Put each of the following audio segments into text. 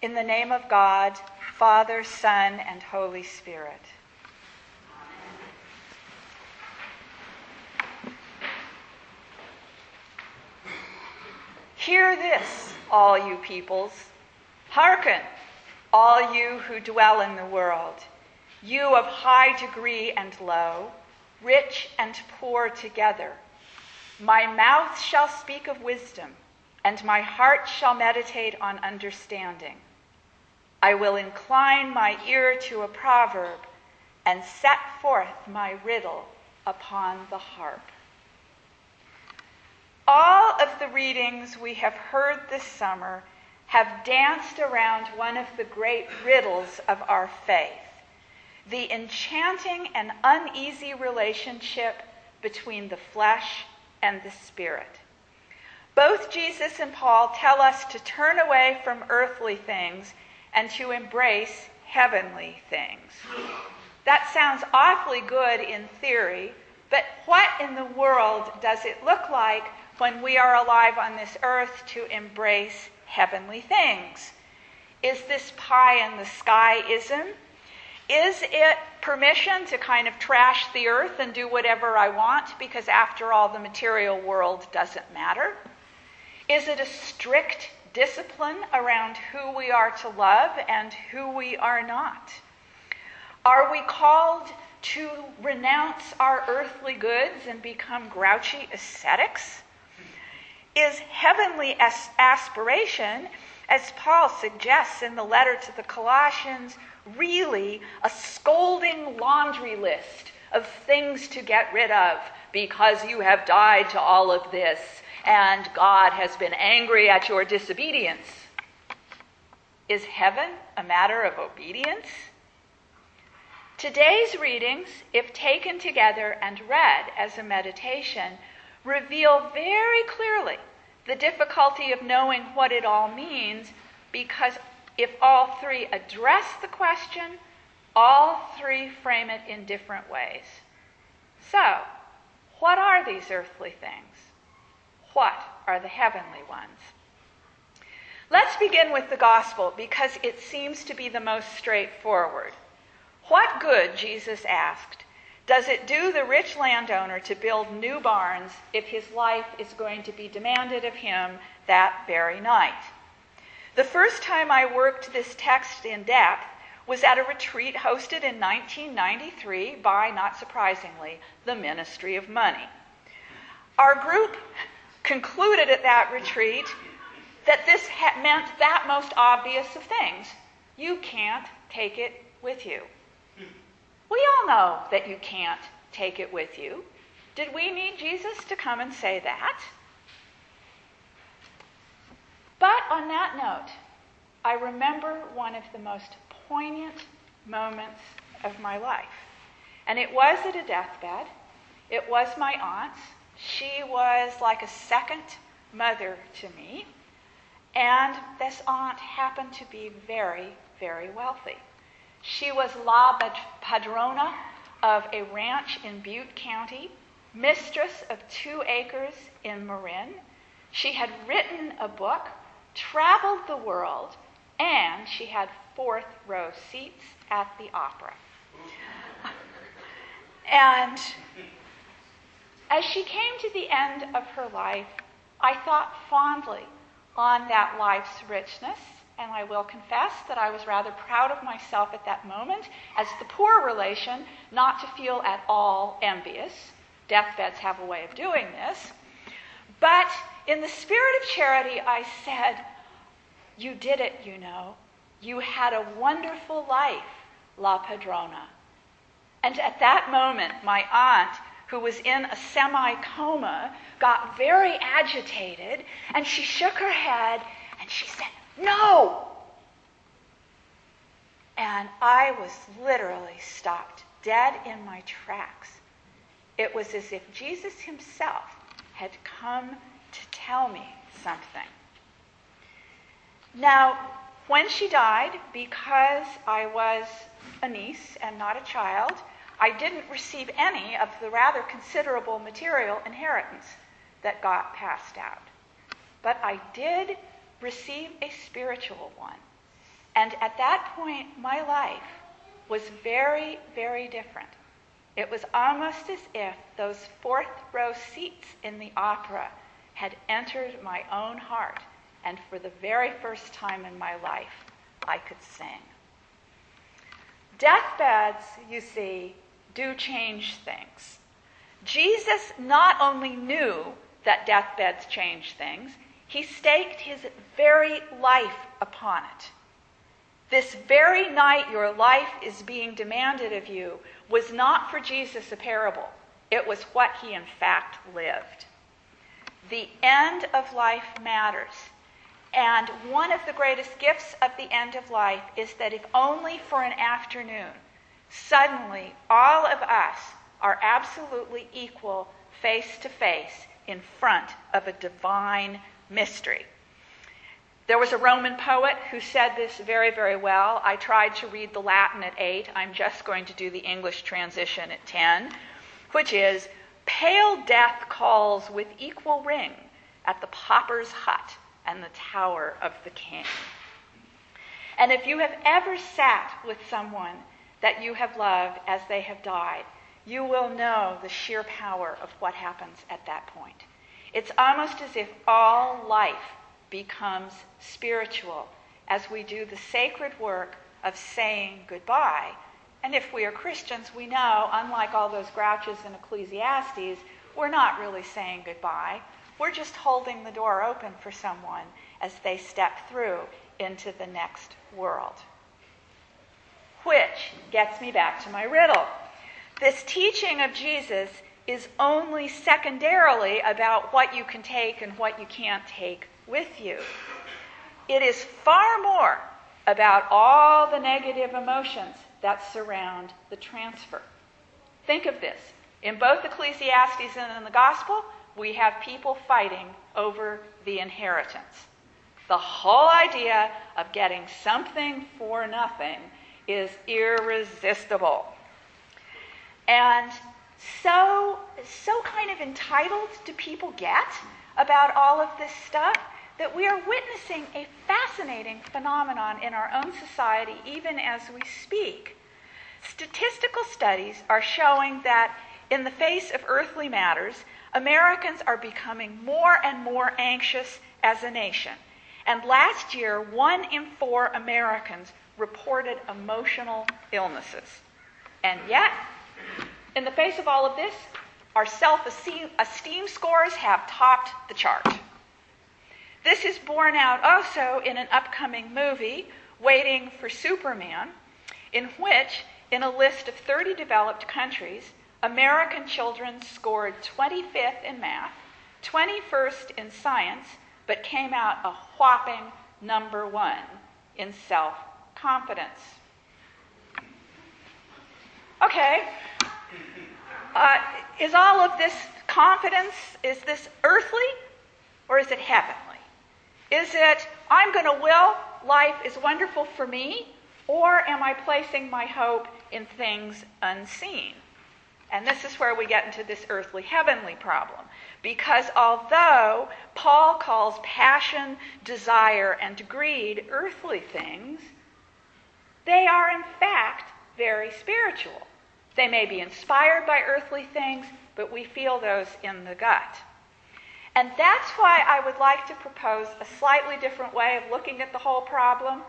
In the name of God, Father, Son, and Holy Spirit. Hear this, all you peoples. Hearken, all you who dwell in the world, you of high degree and low, rich and poor together. My mouth shall speak of wisdom, and my heart shall meditate on understanding. I will incline my ear to a proverb and set forth my riddle upon the harp. All of the readings we have heard this summer have danced around one of the great riddles of our faith the enchanting and uneasy relationship between the flesh and the spirit. Both Jesus and Paul tell us to turn away from earthly things and to embrace heavenly things. That sounds awfully good in theory, but what in the world does it look like when we are alive on this earth to embrace heavenly things. Is this pie in the skyism? Is it permission to kind of trash the earth and do whatever I want because, after all, the material world doesn't matter? Is it a strict discipline around who we are to love and who we are not? Are we called to renounce our earthly goods and become grouchy ascetics? is heavenly aspiration, as Paul suggests in the letter to the Colossians, really a scolding laundry list of things to get rid of because you have died to all of this and God has been angry at your disobedience. Is heaven a matter of obedience? Today's readings, if taken together and read as a meditation, reveal very clearly the difficulty of knowing what it all means because if all three address the question, all three frame it in different ways. So, what are these earthly things? What are the heavenly ones? Let's begin with the gospel because it seems to be the most straightforward. What good, Jesus asked, does it do the rich landowner to build new barns if his life is going to be demanded of him that very night? The first time I worked this text in depth was at a retreat hosted in 1993 by, not surprisingly, the Ministry of Money. Our group concluded at that retreat that this meant that most obvious of things you can't take it with you. We all know that you can't take it with you. Did we need Jesus to come and say that? But on that note, I remember one of the most poignant moments of my life. And it was at a deathbed. It was my aunt's. She was like a second mother to me. And this aunt happened to be very, very wealthy. She was la padrona of a ranch in Butte County, mistress of two acres in Marin. She had written a book, traveled the world, and she had fourth row seats at the opera. and as she came to the end of her life, I thought fondly on that life's richness and I will confess that I was rather proud of myself at that moment as the poor relation, not to feel at all envious. Deathbeds have a way of doing this. But in the spirit of charity, I said, You did it, you know. You had a wonderful life, La Padrona. And at that moment, my aunt, who was in a semi coma, got very agitated and she shook her head and she said, no! And I was literally stopped dead in my tracks. It was as if Jesus himself had come to tell me something. Now, when she died, because I was a niece and not a child, I didn't receive any of the rather considerable material inheritance that got passed out. But I did receive a spiritual one. And at that point, my life was very, very different. It was almost as if those fourth row seats in the opera had entered my own heart, and for the very first time in my life, I could sing. Deathbeds, you see, do change things. Jesus not only knew that deathbeds change things, he staked his very life upon it. This very night your life is being demanded of you was not for Jesus a parable. It was what he in fact lived. The end of life matters. And one of the greatest gifts of the end of life is that if only for an afternoon, suddenly all of us are absolutely equal face to face in front of a divine mystery. There was a Roman poet who said this very, very well. I tried to read the Latin at 8. I'm just going to do the English transition at 10, which is Pale death calls with equal ring at the pauper's hut and the tower of the king. And if you have ever sat with someone that you have loved as they have died, you will know the sheer power of what happens at that point. It's almost as if all life becomes spiritual as we do the sacred work of saying goodbye. And if we are Christians, we know, unlike all those grouches in Ecclesiastes, we're not really saying goodbye. We're just holding the door open for someone as they step through into the next world. Which gets me back to my riddle. This teaching of Jesus is only secondarily about what you can take and what you can't take with you. It is far more about all the negative emotions that surround the transfer. Think of this. In both Ecclesiastes and in the Gospel, we have people fighting over the inheritance. The whole idea of getting something for nothing is irresistible. And so, so kind of entitled do people get about all of this stuff that we are witnessing a fascinating phenomenon in our own society even as we speak. Statistical studies are showing that in the face of earthly matters, Americans are becoming more and more anxious as a nation. And last year, one in four Americans reported emotional illnesses. And yet, in the face of all of this, our self esteem scores have topped the chart. This is borne out also in an upcoming movie, Waiting for Superman, in which, in a list of 30 developed countries, American children scored 25th in math, 21st in science, but came out a whopping number one in self confidence. Okay. Uh, is all of this confidence, is this earthly or is it heavenly? Is it, I'm going to will, life is wonderful for me, or am I placing my hope in things unseen? And this is where we get into this earthly heavenly problem. Because although Paul calls passion, desire, and greed earthly things, they are in fact very spiritual. They may be inspired by earthly things, but we feel those in the gut. And that's why I would like to propose a slightly different way of looking at the whole problem.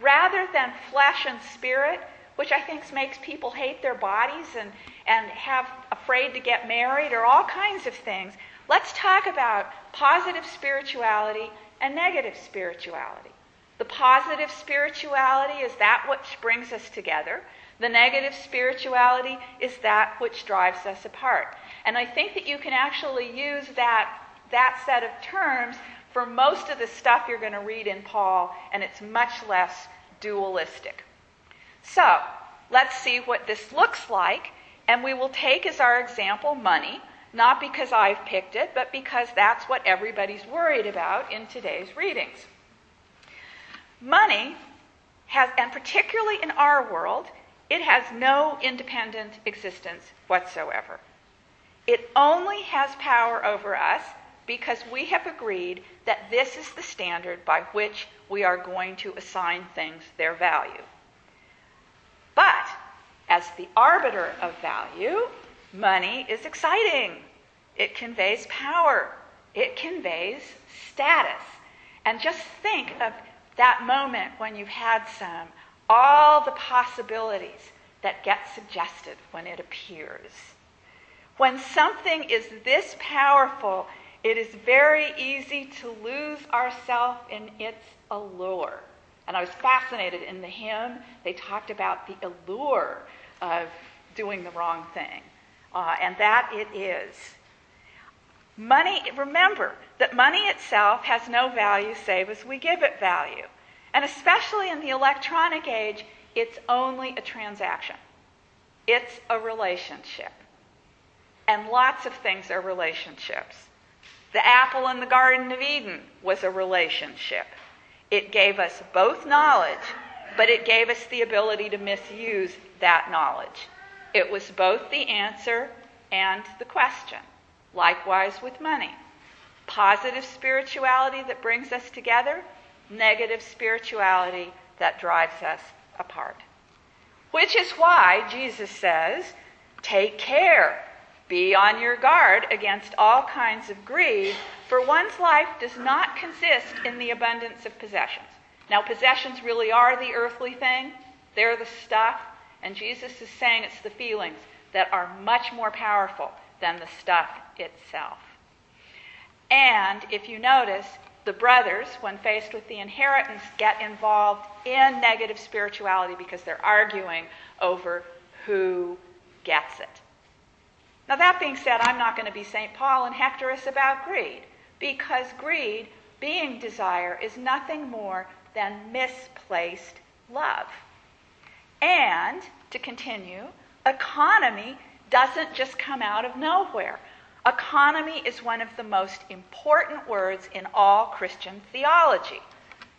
Rather than flesh and spirit, which I think makes people hate their bodies and, and have afraid to get married or all kinds of things, let's talk about positive spirituality and negative spirituality. The positive spirituality is that which brings us together. The negative spirituality is that which drives us apart. And I think that you can actually use that that set of terms for most of the stuff you're going to read in Paul, and it's much less dualistic. So, let's see what this looks like, and we will take as our example money, not because I've picked it, but because that's what everybody's worried about in today's readings. Money has, and particularly in our world, it has no independent existence whatsoever. It only has power over us because we have agreed that this is the standard by which we are going to assign things their value. But as the arbiter of value, money is exciting. It conveys power. It conveys status. And just think of that moment when you've had some, all the possibilities that get suggested when it appears. When something is this powerful, it is very easy to lose ourselves in its allure. And I was fascinated in the hymn, they talked about the allure of doing the wrong thing. Uh, and that it is. Money, remember that money itself has no value save as we give it value. And especially in the electronic age, it's only a transaction, it's a relationship. And lots of things are relationships. The apple in the Garden of Eden was a relationship. It gave us both knowledge, but it gave us the ability to misuse that knowledge. It was both the answer and the question. Likewise with money. Positive spirituality that brings us together, negative spirituality that drives us apart. Which is why Jesus says, Take care, be on your guard against all kinds of greed, for one's life does not consist in the abundance of possessions. Now, possessions really are the earthly thing, they're the stuff, and Jesus is saying it's the feelings that are much more powerful than the stuff itself. And if you notice, the brothers, when faced with the inheritance, get involved in negative spirituality because they're arguing over who gets it. Now, that being said, I'm not going to be St. Paul and hector us about greed because greed, being desire, is nothing more than misplaced love. And, to continue, economy doesn't just come out of nowhere. Economy is one of the most important words in all Christian theology.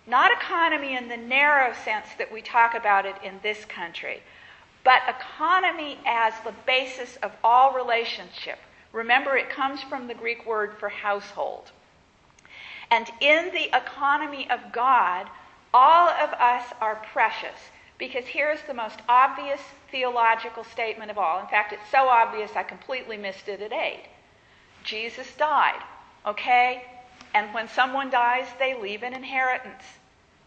Not economy in the narrow sense that we talk about it in this country, but economy as the basis of all relationship. Remember, it comes from the Greek word for household. And in the economy of God, all of us are precious because here's the most obvious theological statement of all. In fact, it's so obvious I completely missed it at 8. Jesus died, okay? And when someone dies, they leave an inheritance.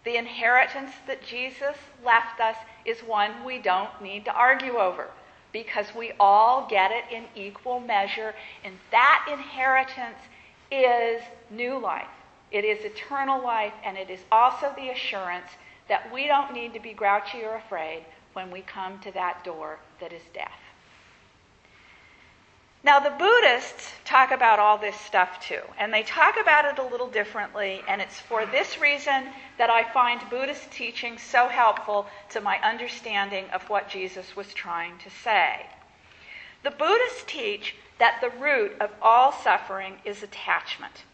The inheritance that Jesus left us is one we don't need to argue over because we all get it in equal measure, and that inheritance is new life. It is eternal life, and it is also the assurance that we don't need to be grouchy or afraid when we come to that door that is death. Now, the Buddhists talk about all this stuff too, and they talk about it a little differently, and it's for this reason that I find Buddhist teaching so helpful to my understanding of what Jesus was trying to say. The Buddhists teach that the root of all suffering is attachment.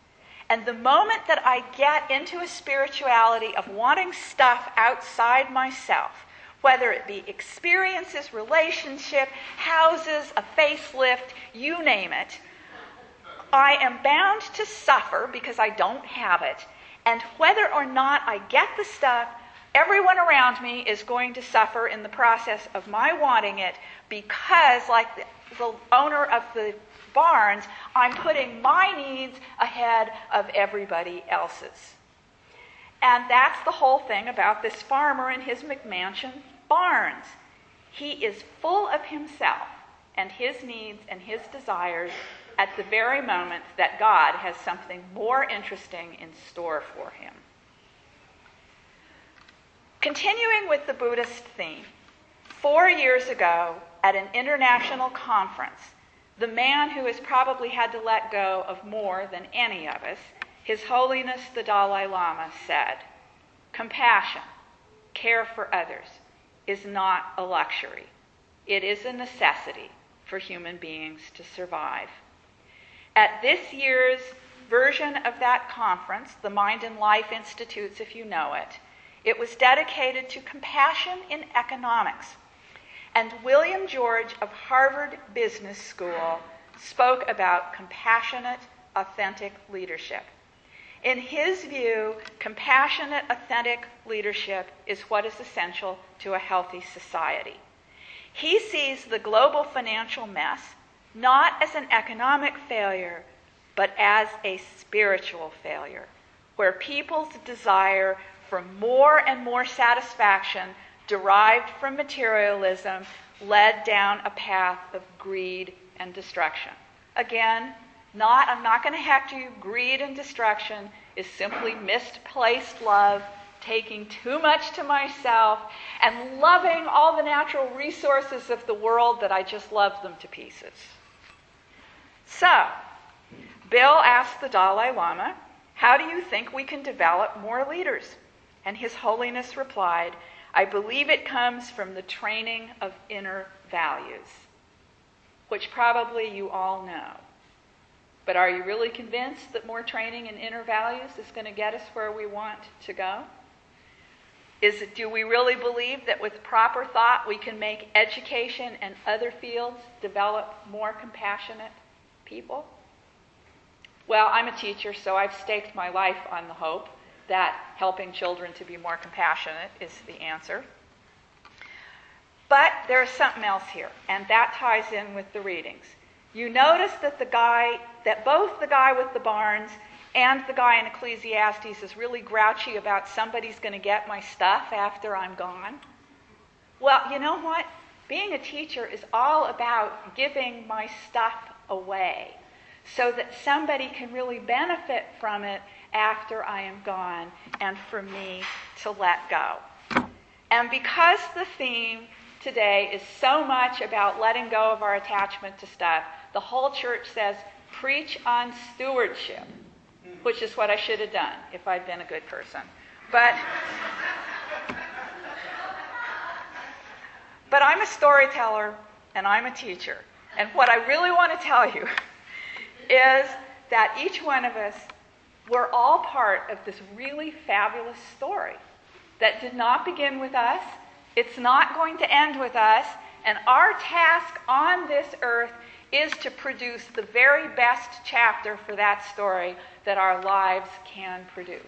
And the moment that I get into a spirituality of wanting stuff outside myself, whether it be experiences, relationship, houses, a facelift, you name it, I am bound to suffer because I don't have it. And whether or not I get the stuff, everyone around me is going to suffer in the process of my wanting it because, like the, owner of the barns, I'm putting my needs ahead of everybody else's. And that's the whole thing about this farmer and his McMansion barns. He is full of himself and his needs and his desires at the very moment that God has something more interesting in store for him. Continuing with the Buddhist theme, four years ago at an international conference, the man who has probably had to let go of more than any of us, His Holiness the Dalai Lama, said, Compassion, care for others, is not a luxury. It is a necessity for human beings to survive. At this year's version of that conference, the Mind and Life Institutes, if you know it, it was dedicated to compassion in economics. And William George of Harvard Business School spoke about compassionate authentic leadership. In his view, compassionate, authentic leadership is what is essential to a healthy society. He sees the global financial mess not as an economic failure, but as a spiritual failure, where people's desire for more and more satisfaction derived from materialism led down a path of greed and destruction. Again, not I'm not going to heck you. Greed and destruction is simply misplaced love, taking too much to myself and loving all the natural resources of the world that I just love them to pieces. So, Bill asked the Dalai Lama, How do you think we can develop more leaders? And His Holiness replied, I believe it comes from the training of inner values, which probably you all know. But are you really convinced that more training in inner values is going to get us where we want to go? Is it, do we really believe that with proper thought we can make education and other fields develop more compassionate people? Well, I'm a teacher, so I've staked my life on the hope that helping children to be more compassionate is the answer. But there's something else here, and that ties in with the readings. You notice that the guy, that both the guy with the barns and the guy in Ecclesiastes is really grouchy about somebody's going to get my stuff after I'm gone. Well, you know what? Being a teacher is all about giving my stuff away so that somebody can really benefit from it after I am gone and for me to let go. And because the theme today is so much about letting go of our attachment to stuff, the whole church says, preach on stewardship, which is what I should have done if I'd been a good person. But. But I'm a storyteller and I'm a teacher. And what I really want to tell you is that each one of us, we're all part of this really fabulous story that did not begin with us. It's not going to end with us. And our task on this earth is to produce the very best chapter for that story that our lives can produce.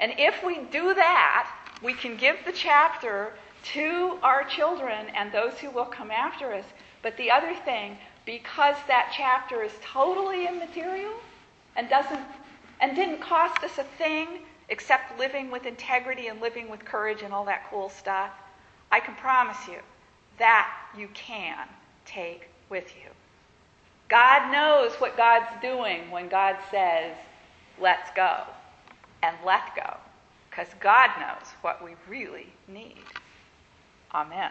And if we do that, we can give the chapter to our children and those who will come after us. But the other thing, because that chapter is totally immaterial and doesn't and didn't cost us a thing except living with integrity and living with courage and all that cool stuff, I can promise you that you can take with you. God knows what God's doing when God says, let's go and let go, because God knows what we really need. Amen.